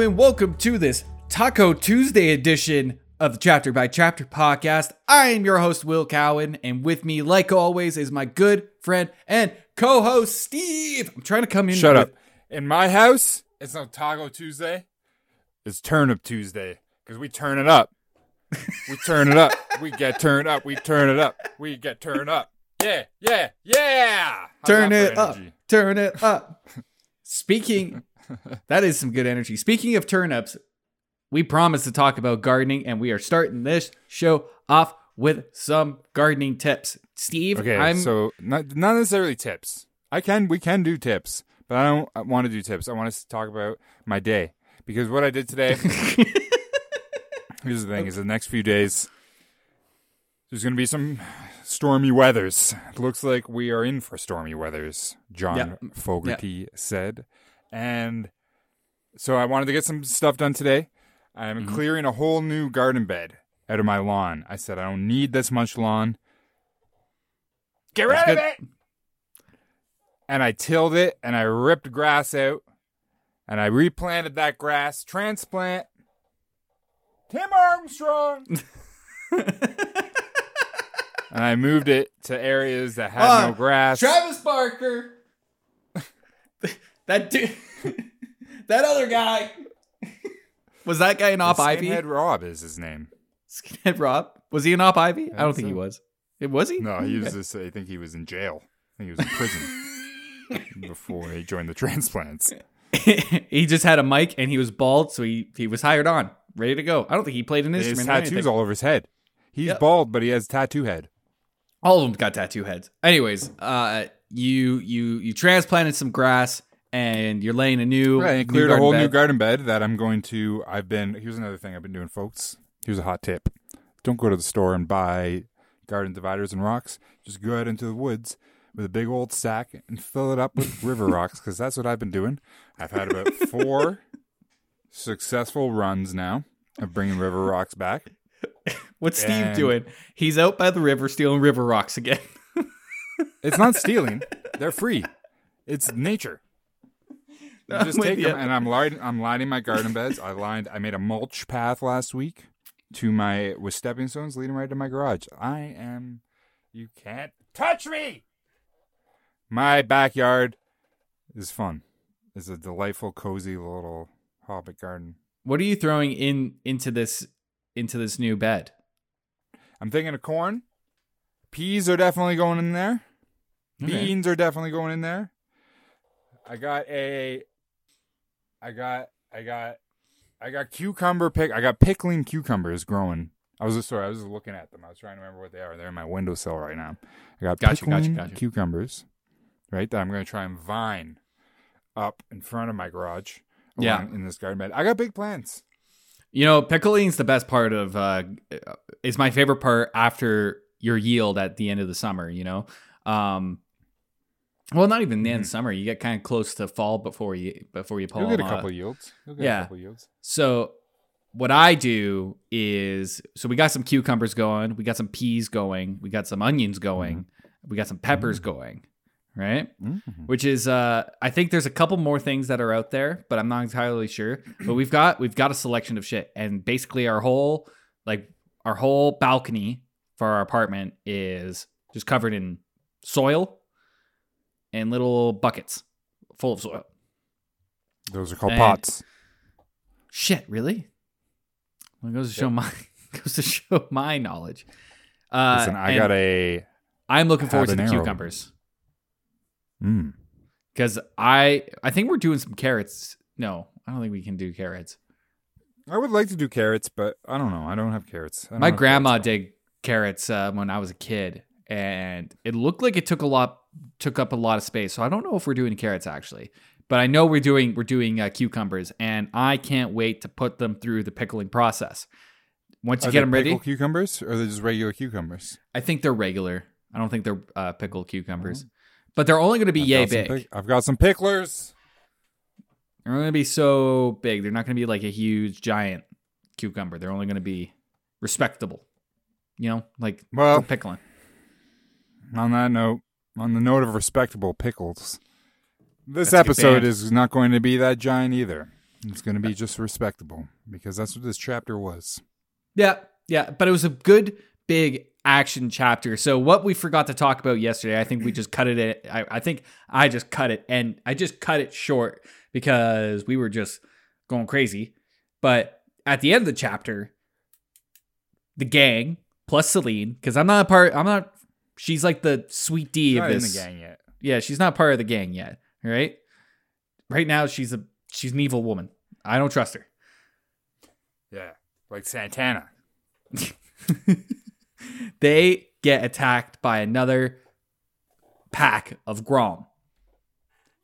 Hello and welcome to this Taco Tuesday edition of the Chapter by Chapter podcast. I am your host, Will Cowan, and with me, like always, is my good friend and co host, Steve. I'm trying to come in. Shut with- up. In my house, it's not Taco Tuesday. It's Turnip Tuesday because we turn it up. We turn it up. We get turned up. We turn it up. We get turned up. Yeah, yeah, yeah. How's Turn it up. Turn it up. Speaking, that is some good energy. Speaking of turnips, we promised to talk about gardening, and we are starting this show off with some gardening tips. Steve, Okay, I'm so not not necessarily tips. I can we can do tips, but I don't want to do tips. I want us to talk about my day because what I did today. here's the thing: is the next few days there's going to be some stormy weathers. It looks like we are in for stormy weathers. John Yeah. Fogerty said, and so I wanted to get some stuff done today. I'm Mm-hmm. clearing a whole new garden bed out of my lawn. I said I don't need this much lawn. Get rid of it. And I tilled it and I ripped grass out and I replanted that grass. Transplant. Tim Armstrong. and I moved it to areas that had Uh, no grass. Travis Barker. That dude. that other guy. Was that guy an Op Ivy? Skinhead Rob is his name. Skinhead Rob? Was he an Op Ivy? I don't think so. he was. It was he? No, he was this. I think he was in jail. I think he was in prison before he joined the transplants. he just had a mic and he was bald, so he he was hired on, ready to go. I don't think he played an He has instrument. or tattoos all over his head. He's Yep. bald, but he has tattoo head. All of them got tattoo heads. Anyways, uh, you you you transplanted some grass and you're laying a new Right, new and cleared a whole bed. new garden bed that I'm going to. I've been. Here's another thing I've been doing, folks. Here's a hot tip: Don't go to the store and buy garden dividers and rocks. Just go out into the woods with a big old sack and fill it up with river rocks because that's what I've been doing. I've had about four successful runs now of bringing river rocks back. What's Steve And- doing? He's out by the river stealing river rocks again. It's not stealing; they're free. It's nature. You I'm just take ya. them, and I'm lining. I'm lining my garden beds. I lined. I made a mulch path last week to my with stepping stones leading right to my garage. I am. You can't touch me. My backyard is fun. It's a delightful, cozy little hobbit garden. What are you throwing in into this into this new bed? I'm thinking of corn. Peas are definitely going in there. Okay. Beans are definitely going in there. I got a I got I got I got cucumber pick I got pickling cucumbers growing. I was just sorry, I was just looking at them. I was trying to remember what they are. They're in my windowsill right now. I got Gotcha, pickling gotcha, gotcha. cucumbers. Right? That I'm gonna try and vine up in front of my garage. Yeah. In this garden bed. I got big plans. You know, pickling's the best part of uh is my favorite part after your yield at the end of the summer, you know? Um well, not even the end of summer. You get kind of close to fall before you before you pull Mm-hmm. You'll get a out. couple yields. You'll get Yeah. a couple yields. So what I do is so we got some cucumbers going, we got some peas going, we got some onions going, we got some peppers going, right? Mhm. Which is uh I think there's a couple more things that are out there, but I'm not entirely sure. But we've got we've got a selection of shit and basically our whole like our whole balcony for our apartment is just covered in soil and little buckets full of soil. Those are called And- pots. Shit, really? Well, it goes to show my goes to show my knowledge. Uh, Listen, I got a I'm looking forward to the cucumbers mm, because I I think we're doing some carrots. No, I don't think we can do carrots. I would like to do carrots, but I don't know. I don't have carrots. My grandma carrots. did carrots uh, when I was a kid, and it looked like it took a lot took up a lot of space. So I don't know if we're doing carrots actually, but I know we're doing we're doing uh, cucumbers, and I can't wait to put them through the pickling process. Once you Are get them ready, cucumbers, or are they just regular cucumbers? I think they're regular. I don't think they're uh, pickled cucumbers, but they're only going to be I've yay big. pick- I've got some picklers. They're only going to be so big. They're not going to be like a huge giant cucumber. They're only going to be respectable. You know, like Well- for pickling. On that note, on the note of respectable pickles, this That's episode is not going to be that giant either. It's going to be just respectable because that's what this chapter was. Yeah, yeah, but it was a good big action chapter. So what we forgot to talk about yesterday, I think we just cut it. I, I think I just cut it, and I just cut it short because we were just going crazy. But at the end of the chapter, the gang plus Selene, because I'm not a part. I'm not. She's like the sweet D of Not in this. the gang yet. Yeah, she's not part of the gang yet. Right. Right now, she's a she's an evil woman. I don't trust her. Yeah, like Santana. they get attacked by another pack of Grolm.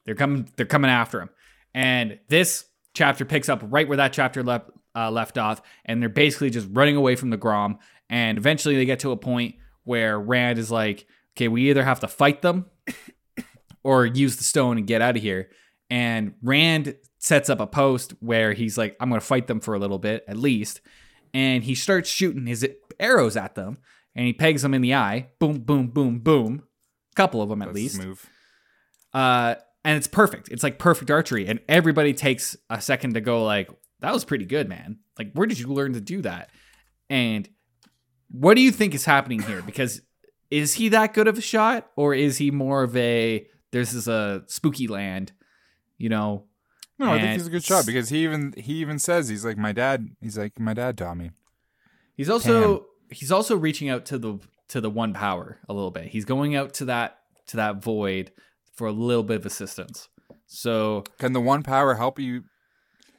They're coming. They're coming after him, and this chapter picks up right where that chapter left uh, left off, and they're basically just running away from the Grolm. And eventually, they get to a point where Rand is like, "Okay, we either have to fight them, or use the stone and get out of here." And Rand sets up a post where he's like, "I'm going to fight them for a little bit, at least." And he starts shooting his arrows at them, and he pegs them in the eye. Boom, boom, boom, boom. A couple of them at That's least. move. Uh, and it's perfect. It's like perfect archery, and everybody takes a second to go like, "That was pretty good, man. Like, where did you learn to do that?" And what do you think is happening here? Because is he that good of a shot, or is he more of a there's this is a spooky land, you know? No, I think he's a good shot because he even he even says he's like my dad. He's like my dad taught me. He's also he's also reaching out to the to the one power a little bit. He's going out to that to that void for a little bit of assistance. So Can the one power help you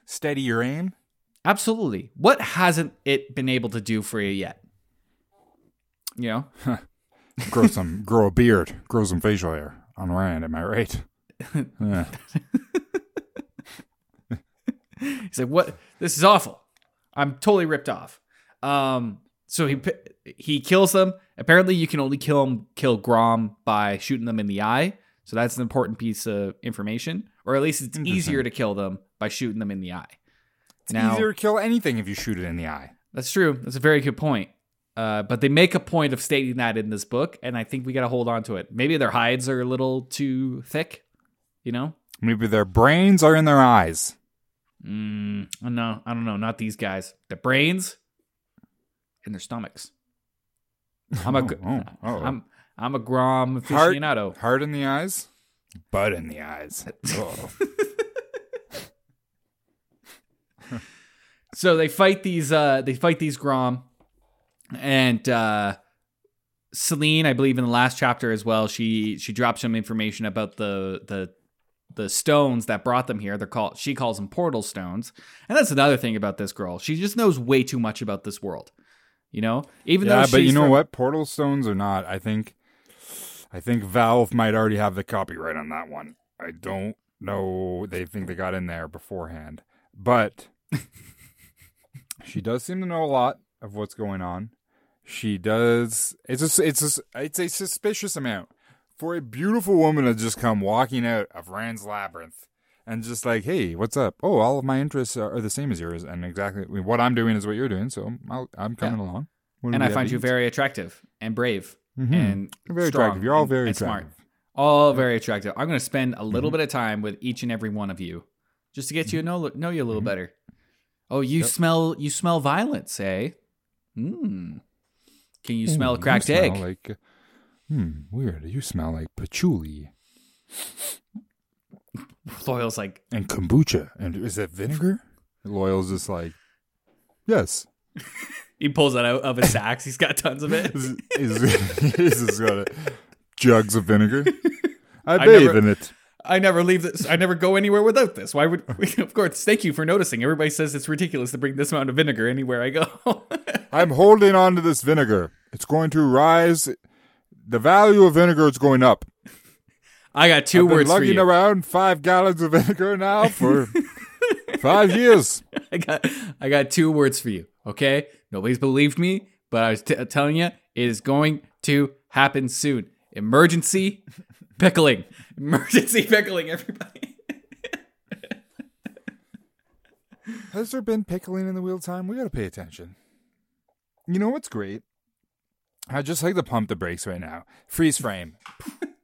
steady your aim? absolutely, what hasn't it been able to do for you yet? You know, Grow some, grow a beard, grow some facial hair on Rand. Am I right? Yeah. he's like, "What? This is awful. I'm totally ripped off." Um, so he he kills them. Apparently, you can only kill him, kill Grolm by shooting them in the eye. So that's an important piece of information, or at least it's easier to kill them by shooting them in the eye. It's Now- easier to kill anything if you shoot it in the eye. That's true. That's a very good point. Uh, but they make a point of stating that in this book, and I think we got to hold on to it. Maybe their hides are a little too thick, you know? Maybe their brains are in their eyes. Mm, no, I don't know. Not these guys. Their brains in their stomachs. I'm a, Oh, oh, oh. am I'm a Grolm Heart- aficionado. Heart in the eyes, butt in the eyes. So they fight these. Uh, they fight these Grolm, and uh, Selene, I believe, in the last chapter as well. She she drops some information about the the the stones that brought them here. They're called. She calls them portal stones, and that's another thing about this girl. She just knows way too much about this world. You know, even though yeah, but you know from- what? Portal stones or not, I think, I think Valve might already have the copyright on that one. I don't know. They think they got in there beforehand, but she does seem to know a lot of what's going on. She does. It's a. It's a. It's a suspicious amount for a beautiful woman to just come walking out of Rand's labyrinth and just like, hey, what's up? Oh, all of my interests are, are the same as yours, and exactly what I'm doing is what you're doing. So I'll, I'm coming along. What and I find you very attractive and brave Mhm. and very strong attractive. You're all very smart. All very attractive. I'm going to spend a little Mhm. bit of time with each and every one of you, just to get you to know know you a little Mhm. better. Oh, you Yep. smell you smell violence, eh? Hmm. Can you smell a cracked smell egg? Like, hmm, weird. You smell like patchouli Loial's like, and kombucha. And is that vinegar? Loial's just like, yes. he pulls that out of his sacks. He's got tons of it. He's, he's, just got a, jugs of vinegar. I I bathe never- in it. I never leave this. I never go anywhere without this. Why would? We, of course. Thank you for noticing. Everybody says it's ridiculous to bring this amount of vinegar anywhere I go. I'm holding on to this vinegar. It's going to rise. The value of vinegar is going up. I got 2 I've been words for lugging you. around five gallons of vinegar now for five years. I got I got two words for you. Okay, nobody's believed me, but I was t- telling you it is going to happen soon. Emergency pickling. Emergency pickling. Everybody. Has there been pickling in the wheel time? We got to pay attention. You know what's great? I just like to pump the brakes right now. Freeze frame.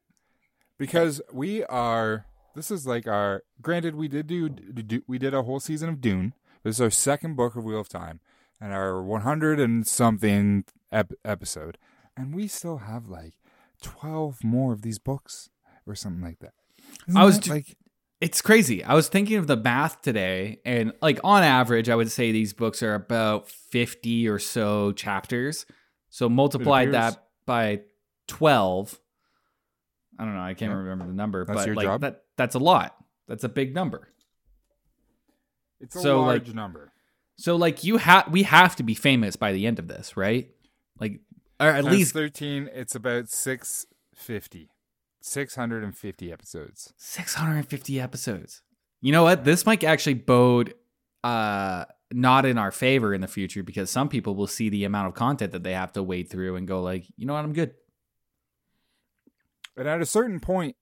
because we are this is like our. Granted, we did do, do we did a whole season of Dune. This is our second book of Wheel of Time, and our 100 and something ep- episode, and we still have like 12 more of these books or something like that. Isn't I was that, like It's crazy. I was thinking of the math today, and like on average, I would say these books are about 50 or so chapters. So multiply that by 12. I don't know. I can't Yeah. remember the number, That's but your like job? that that's a lot. That's a big number. it's a so, large like- number. So like you have we have to be famous by the end of this, right? Like or at Times least 13. It's about 650, 650 episodes. 650 episodes. You know what? This might actually bode uh not in our favor in the future because some people will see the amount of content that they have to wade through and go like, "You know what? I'm good." And at a certain point,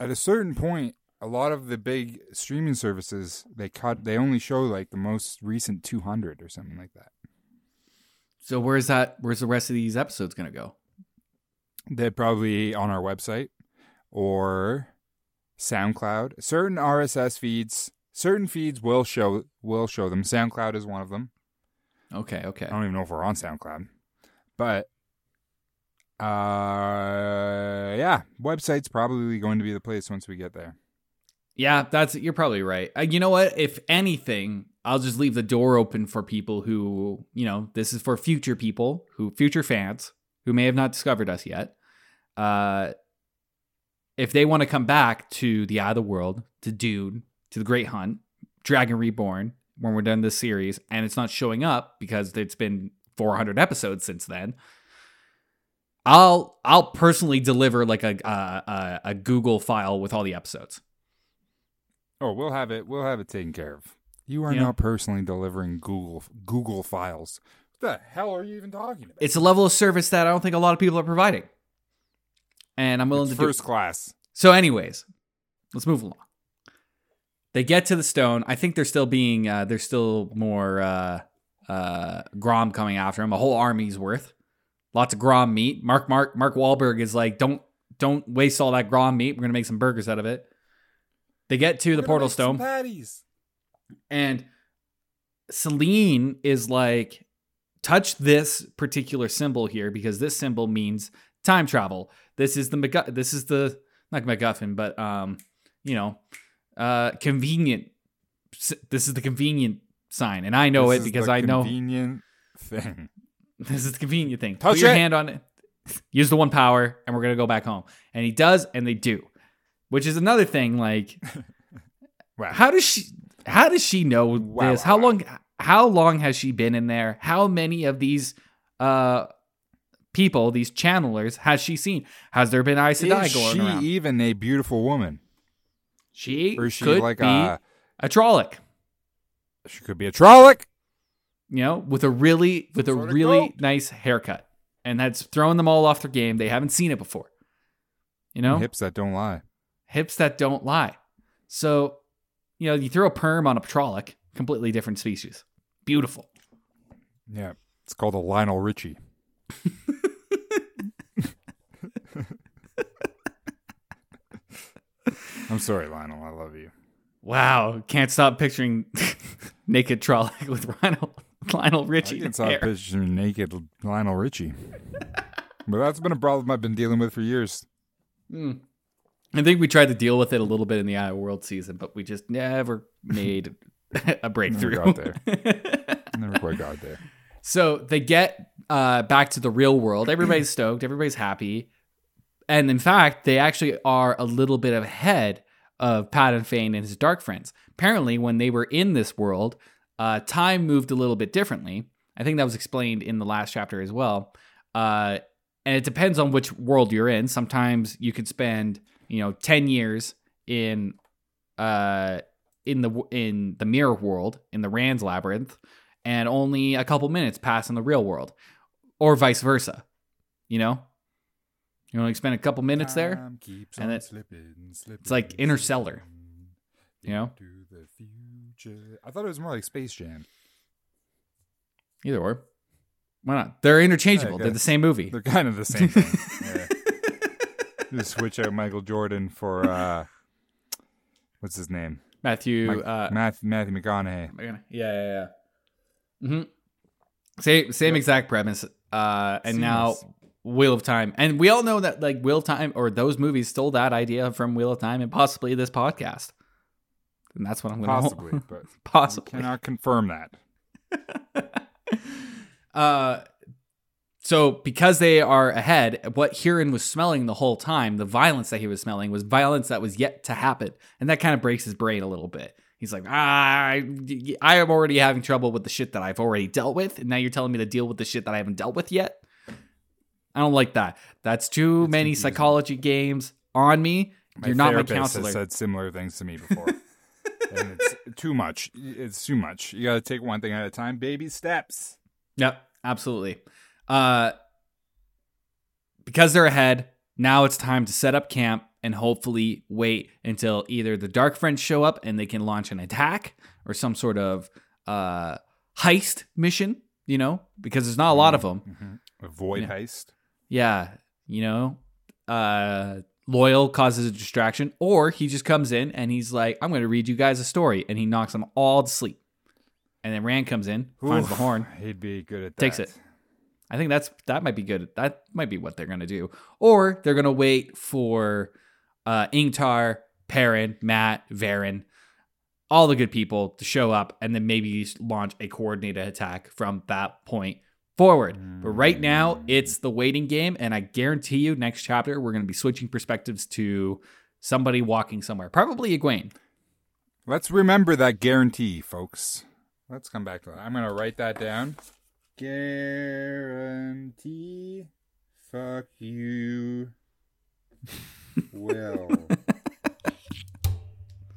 at a certain point, a lot of the big streaming services they cut. They only show like the most recent 200 or something like that. So where's that where's the rest of these episodes going to go? They're probably on our website or SoundCloud. Certain RSS feeds, certain feeds will show will show them. SoundCloud is one of them. Okay, okay. I don't even know if we're on SoundCloud, but uh, yeah, website's probably going to be the place once we get there. Yeah, that's you're probably right. Uh, you know what? If anything, I'll just leave the door open for people who, you know, this is for future people who future fans who may have not discovered us yet. Uh if they want to come back to the Eye of the World, to Dune, to the Great Hunt, Dragon Reborn, when we're done this series, and it's not showing up because it's been 400 episodes since then. I'll I'll personally deliver like a a, a, a Google file with all the episodes. Oh, we'll have it. We'll have it taken care of. You are Yeah. not personally delivering Google Google files. What the hell are you even talking about? It's a level of service that I don't think a lot of people are providing. And I'm willing It's to first do class. So anyways, let's move along. They get to the stone. I think they're still being uh there's still more uh uh Grolm coming after him, a whole army's worth. Lots of Grolm meat. Mark Mark Mark Wahlberg is like, don't don't waste all that Grolm meat. We're gonna make some burgers out of it. They get to the We're gonna portal stone. patties. And Selene is like, touch this particular symbol here because this symbol means time travel. This is the McGu- this is the not MacGuffin, but um, you know, uh, convenient. This is the convenient sign, and I know This it because I know convenient thing. this is the convenient thing. Touch Put your it. hand on it. Use the one power, and we're gonna go back home. And he does, and they do, which is another thing. Like, Wow. how does she? How does she know Wow, this? wow, How long? How long has she been in there? How many of these uh people, these channelers, has she seen? Has there been Aes Sedai Is going she around? even a beautiful woman, she or is she could like be a? a Trolloc. She could be a Trolloc. you know, with a really with a Sort of really goat. nice haircut, and that's throwing them all off their game. They haven't seen it before. You know, Hips that don't lie. hips that don't lie. So, you know, you throw a perm on a Trolloc, completely different species. Beautiful. Yeah, it's called a Lionel Richie. I'm sorry, Lionel. I love you. Wow, can't stop picturing naked Trolloc with Lionel, Lionel I Richie. can stop picturing naked Lionel Richie. but that's been a problem I've been dealing with for years. Mm. I think we tried to deal with it a little bit in the of World season, but we just never made a breakthrough. got there. Never quite got there. So they get uh, back to the real world. Everybody's stoked. Everybody's happy. And in fact, they actually are a little bit ahead of Padan Fain and his dark friends. Apparently, when they were in this world, uh, time moved a little bit differently. I think that was explained in the last chapter as well. Uh, and it depends on which world you're in. Sometimes you could spend, you know, ten years in, uh, in the in the mirror world in the Rand's labyrinth, and only a couple minutes pass in the real world, or vice versa. You know, you only spend a couple minutes there. And it- slipping, slipping, it's like Interstellar, you know? I thought it was more like Space Jam. Either or, why not? They're interchangeable. Yeah, They're the same movie. They're kind of the same thing. yeah. Just switch out Michael Jordan for uh what's his name? Matthew. Mike- uh, Matthew, Matthew McConaughey. Yeah, yeah, yeah. hmm Same, same exact premise. Uh, and now Seamless. Wheel of Time, and we all know that like Wheel of Time or those movies stole that idea from Wheel of Time and possibly this podcast. And that's what I'm going to Possibly, but possibly. cannot confirm that. Uh, so because they are ahead, what Hurin was smelling the whole time, the violence that he was smelling was violence that was yet to happen, and that kind of breaks his brain a little bit. He's like, ah, I, I am already having trouble with the shit that I've already dealt with, and now you're telling me to deal with the shit that I haven't dealt with yet. I don't like that. That's too It's many confusing. psychology games on me. My you're not my counselor. Has said similar things to me before, and it's too much. It's too much. You got to take one thing at a time. Baby steps. Yep, absolutely. Uh, because they're ahead, now it's time to set up camp and hopefully wait until either the Dark Friends show up and they can launch an attack or some sort of uh, heist mission, you know, because there's not a lot of them. Avoid Yeah. heist. Yeah, you know, uh, Loial causes a distraction, or he just comes in and he's like, I'm going to read you guys a story, and he knocks them all to sleep. And then Rand comes in, finds the horn, He'd be good at that. takes it. I think that's that might be good. That might be what they're gonna do, or they're gonna wait for uh, Ingtar, Perrin, Mat, Verin, all the good people to show up, and then maybe launch a coordinated attack from that point forward. But right now, it's the waiting game, and I guarantee you, next chapter we're gonna be switching perspectives to somebody walking somewhere, probably Egwene. Let's remember that guarantee, folks. Let's come back to that. I'm gonna write that down. Guarantee. Fuck you. Will.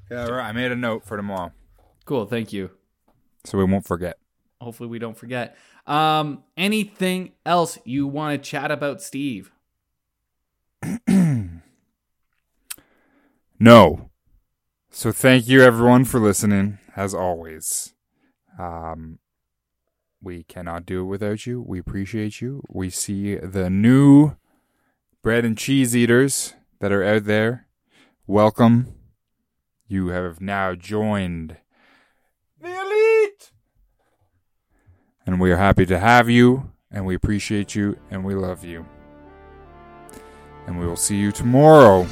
yeah, right. I made a note for tomorrow, Cool, thank you. so we won't forget. Hopefully we don't forget. Um, anything else you want to chat about, Steve? No. So thank you everyone for listening, as always. Um we cannot do it without you. We appreciate you. We see the new bread and cheese eaters that are out there. Welcome. You have now joined the elite. And we are happy to have you, and we appreciate you, and we love you. And we will see you tomorrow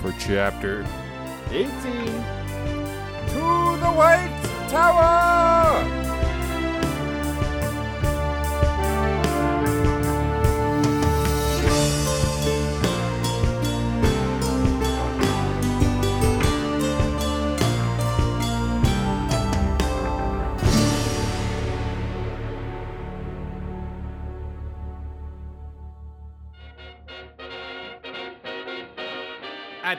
for chapter 18 To the White Tower!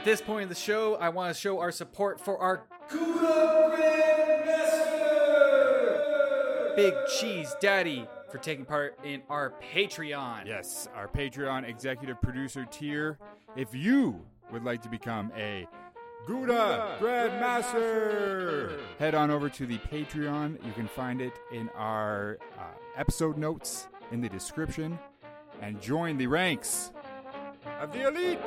At this point in the show, I want to show our support for our Gouda Grandmaster, Big Cheese Daddy for taking part in our Patreon. Yes, our Patreon executive producer tier. If you would like to become a Gouda Grandmaster, head on over to the Patreon. You can find it in our uh, episode notes in the description and join the ranks of the elite.